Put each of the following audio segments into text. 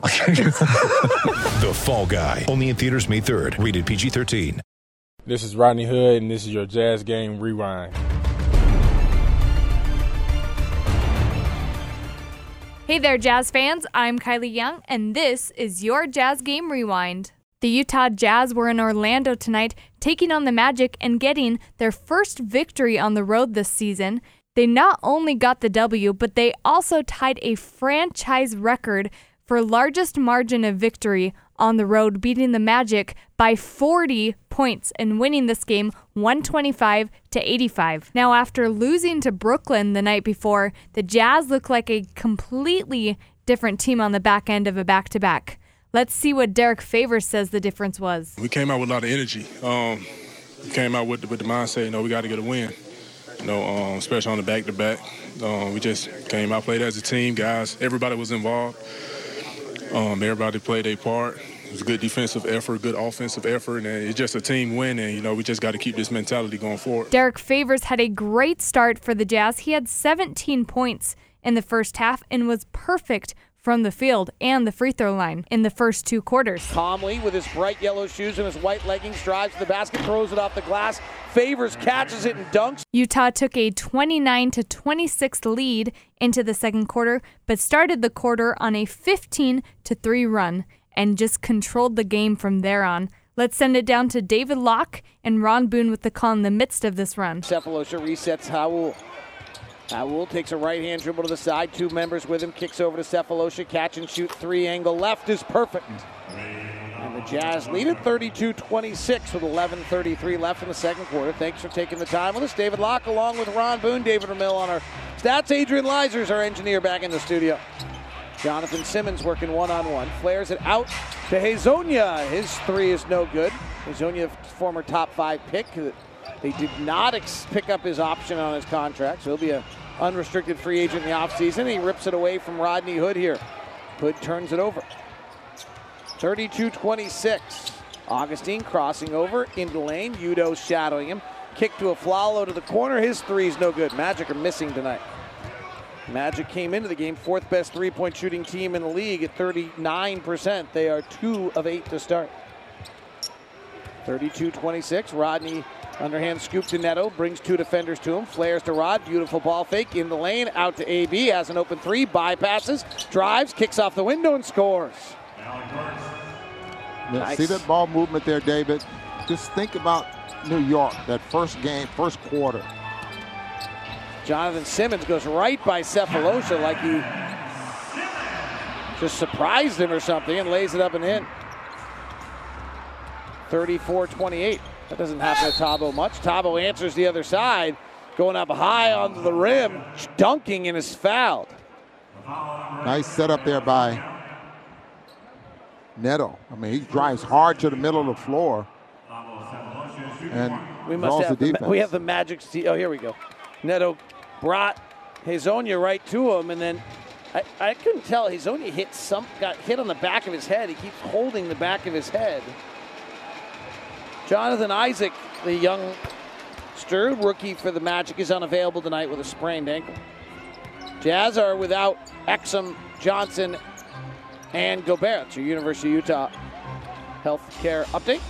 The Fall Guy. Only in theaters May 3rd. Rated PG-13. This is Rodney Hood, and this is your Jazz Game Rewind. Hey there, Jazz fans. I'm Kylie Young, and this is your Jazz Game Rewind. The Utah Jazz were in Orlando tonight, taking on the Magic and getting their first victory on the road this season. They not only got the W, but they also tied a franchise record for largest margin of victory on the road, beating the Magic by 40 points and winning this game 125 to 85. Now, after losing to Brooklyn the night before, the Jazz look like a completely different team on the back end of a back to back. Let's see what Derrick Favors says the difference was. We came out with a lot of energy. Um, we came out with the, with the mindset, you know, we got to get a win. You know, um, especially on the back to back. We just came out, played as a team, guys. Everybody was involved. Um, everybody played their part. It was a good defensive effort, good offensive effort, and it's just a team win. And you know, we just got to keep this mentality going forward. Derrick Favors had a great start for the Jazz. He had 17 points in the first half and was perfect from the field and the free throw line in the first two quarters. Calmly, with his bright yellow shoes and his white leggings, drives to the basket, throws it off the glass. Favors catches it and dunks. Utah took a 29 to 26 lead into the second quarter, but started the quarter on a 15 to 3 run and just controlled the game from there on. Let's send it down to David Locke and Ron Boone with the call in the midst of this run. Sefolosha resets Raul. Uh, Raul takes a right hand dribble to the side, two members with him, kicks over to Sefolosha, catch and shoot three angle left is perfect. And the Jazz lead at 32 26 with 11.33 left in the second quarter. Thanks for taking the time with us. David Locke along with Ron Boone, David Ramil on our stats. Adrian Leisers, our engineer, back in the studio. Jonathan Simmons working one on one. Flares it out to Hezonja. His three is no good. Hezonja, former top five pick. They did not ex- pick up his option on his contract, so he'll be a unrestricted free agent in the offseason. He rips it away from Rodney Hood here. Hood turns it over. 32 26. Augustin crossing over into lane. Udoh shadowing him. Kick to a Afflalo to the corner. His three is no good. Magic are missing tonight. Magic came into the game fourth best three point shooting team in the league at 39%. They are two of eight to start. 32 26. Rodney underhand scoop to Neto, brings two defenders to him, flares to Rod, beautiful ball fake in the lane, out to AB, has an open three, bypasses, drives, kicks off the window, and scores. Yeah, Nice. See that ball movement there, David? Just think about New York, that first game, first quarter. Jonathan Simmons goes right by Sefolosha like he just surprised him or something and lays it up and in. 34 28. That doesn't happen to Thabo much. Thabo answers the other side, going up high onto the rim, dunking and is fouled. Nice setup there by Neto. I mean, he drives hard to the middle of the floor and We must have the the, defense. we have the Magic. See, oh, here we go. Neto brought Hezonja right to him, and then I, I couldn't tell. Hezonja hit some, got hit on the back of his head. He keeps holding the back of his head. Jonathan Isaac, the young stir rookie for the Magic, is unavailable tonight with a sprained ankle. Jazz are without Exum, Johnson, and Gobert. It's your University of Utah health care update.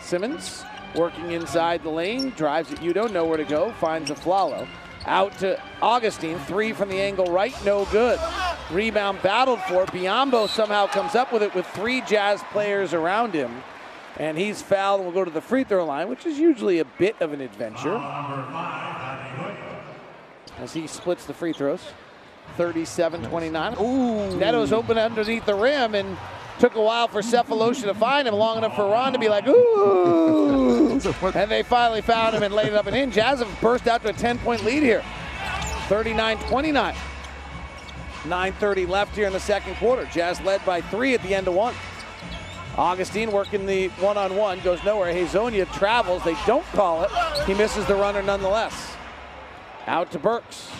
Simmons working inside the lane, drives at Udoh, nowhere to go, finds Afflalo. Out to Augustin, three from the angle right, no good. Rebound battled for. Biyombo somehow comes up with it with three Jazz players around him. And he's fouled and will go to the free throw line, which is usually a bit of an adventure. As he splits the free throws. 37 29. Ooh. Neto's open underneath the rim and took a while for Sefolosha to find him, long enough for Ron to be like, ooh. and they finally found him and laid it up and in. Jazz have burst out to a 10 point lead here. 39 29. 9.30 left here in the second quarter. Jazz led by three at the end of one. Augustin working the one on one, goes nowhere. Hezonja travels, they don't call it. He misses the runner nonetheless. Out to Burks.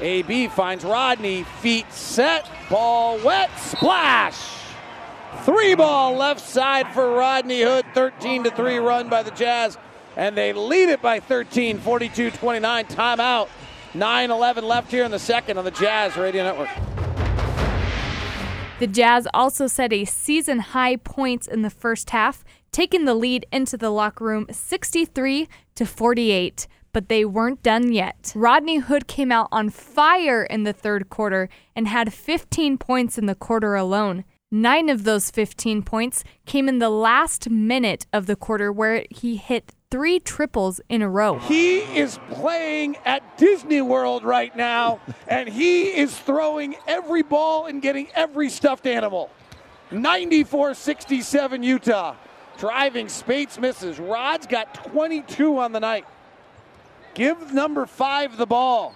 AB finds Rodney, feet set, ball wet, splash! Three ball left side for Rodney Hood, 13 to 3 run by the Jazz, and they lead it by 13, 42 29. Timeout. 9 11 left here in the second on the Jazz Radio Network. The Jazz also set a season high points in the first half, taking the lead into the locker room 63 to 48. But they weren't done yet. Rodney Hood came out on fire in the third quarter and had 15 points in the quarter alone. Nine of those 15 points came in the last minute of the quarter where he hit three triples in a row. He is playing at Disney World right now, and he is throwing every ball and getting every stuffed animal. 94 67 Utah. Driving, Speights misses. Rod's got 22 on the night. Give number five the ball.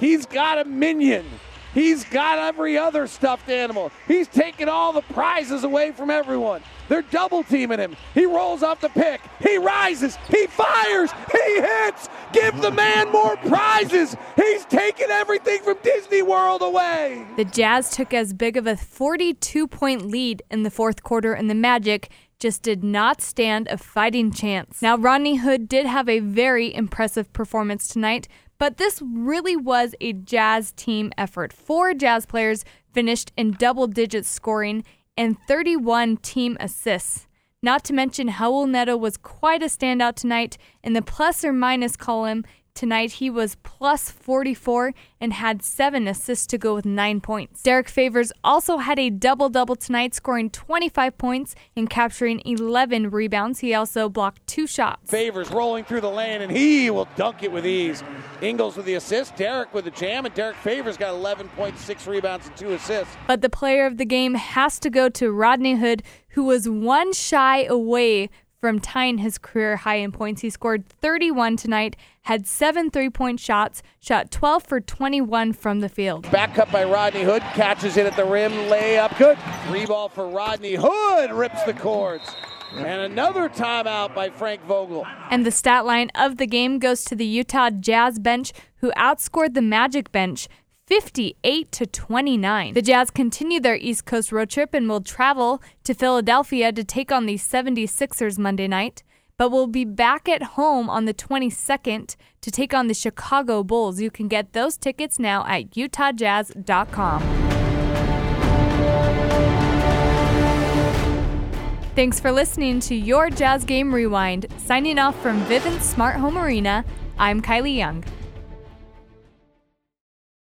He's got a minion. He's got every other stuffed animal. He's taking all the prizes away from everyone. They're double teaming him. He rolls off the pick. He rises. He fires. He hits. Give the man more prizes. He's taking everything from Disney World away. The Jazz took as big of a 42 point lead in the fourth quarter, and the Magic just did not stand a fighting chance. Now, Rodney Hood did have a very impressive performance tonight, but this really was a Jazz team effort. Four Jazz players finished in double digit scoring and 31 team assists. Not to mention, Raul Neto was quite a standout tonight. In the plus or minus column, Tonight he was plus 44 and had seven assists to go with nine points. Derrick Favors also had a double double tonight, scoring 25 points and capturing 11 rebounds. He also blocked two shots. Favors rolling through the lane and he will dunk it with ease. Ingles with the assist, Derrick with the jam, and Derrick Favors got 11.6 rebounds and two assists. But the player of the game has to go to Rodney Hood, who was one shy away from tying his career high in points. He scored 31 tonight, had seven three point shots, shot 12 for 21 from the field. Back up by Rodney Hood, catches it at the rim, layup good. Three ball for Rodney Hood, rips the cords. And another timeout by Frank Vogel. And the stat line of the game goes to the Utah Jazz bench, who outscored the Magic bench 58 to 29. The Jazz continue their East Coast road trip and will travel to Philadelphia to take on the 76ers Monday night, but will be back at home on the 22nd to take on the Chicago Bulls. You can get those tickets now at utahjazz.com. Thanks for listening to your Jazz Game Rewind. Signing off from Vivint Smart Home Arena, I'm Kylie Young.